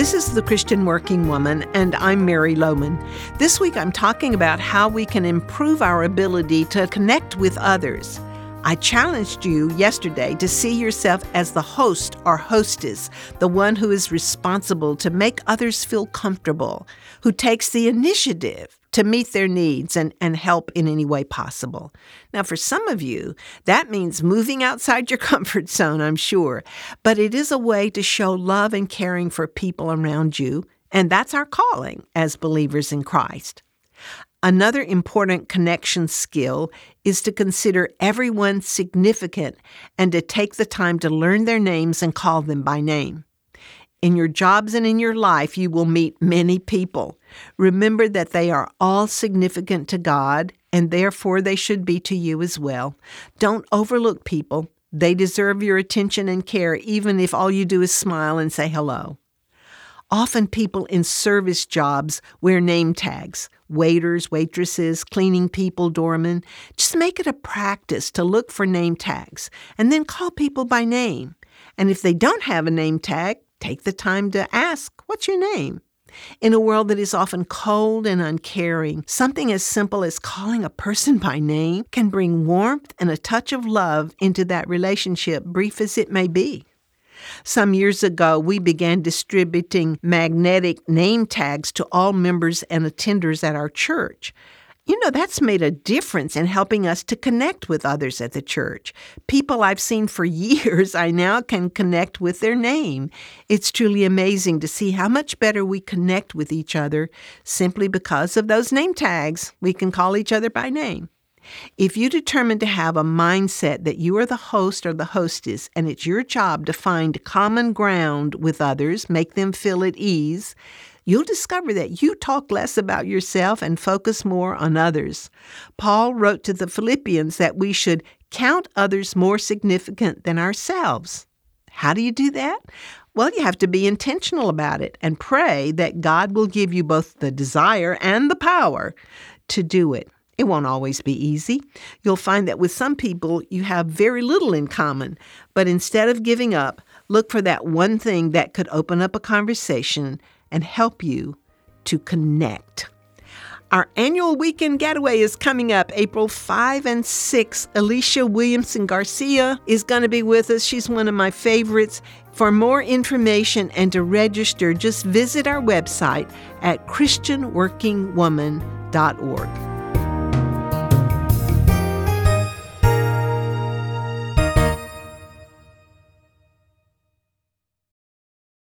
This is The Christian Working Woman, and I'm Mary Lowman. This week I'm talking about how we can improve our ability to connect with others. I challenged you yesterday to see yourself as the host or hostess, the one who is responsible to make others feel comfortable, who takes the initiative to meet their needs and, and help in any way possible. Now, for some of you, that means moving outside your comfort zone, I'm sure, but it is a way to show love and caring for people around you, and that's our calling as believers in Christ. Another important connection skill is to consider everyone significant and to take the time to learn their names and call them by name. In your jobs and in your life, you will meet many people. Remember that they are all significant to God, and therefore they should be to you as well. Don't overlook people. They deserve your attention and care, even if all you do is smile and say hello. Often people in service jobs wear name tags waiters, waitresses, cleaning people, doormen. Just make it a practice to look for name tags and then call people by name. And if they don't have a name tag, take the time to ask, What's your name? In a world that is often cold and uncaring, something as simple as calling a person by name can bring warmth and a touch of love into that relationship, brief as it may be. Some years ago, we began distributing magnetic name tags to all members and attenders at our church. You know, that's made a difference in helping us to connect with others at the church. People I've seen for years, I now can connect with their name. It's truly amazing to see how much better we connect with each other simply because of those name tags. We can call each other by name. If you determine to have a mindset that you are the host or the hostess and it's your job to find common ground with others, make them feel at ease, you'll discover that you talk less about yourself and focus more on others. Paul wrote to the Philippians that we should count others more significant than ourselves. How do you do that? Well, you have to be intentional about it and pray that God will give you both the desire and the power to do it. It won't always be easy. You'll find that with some people, you have very little in common, but instead of giving up, look for that one thing that could open up a conversation and help you to connect. Our annual weekend getaway is coming up April 5 and 6. Alicia Williamson Garcia is going to be with us. She's one of my favorites. For more information and to register, just visit our website at ChristianWorkingWoman.org.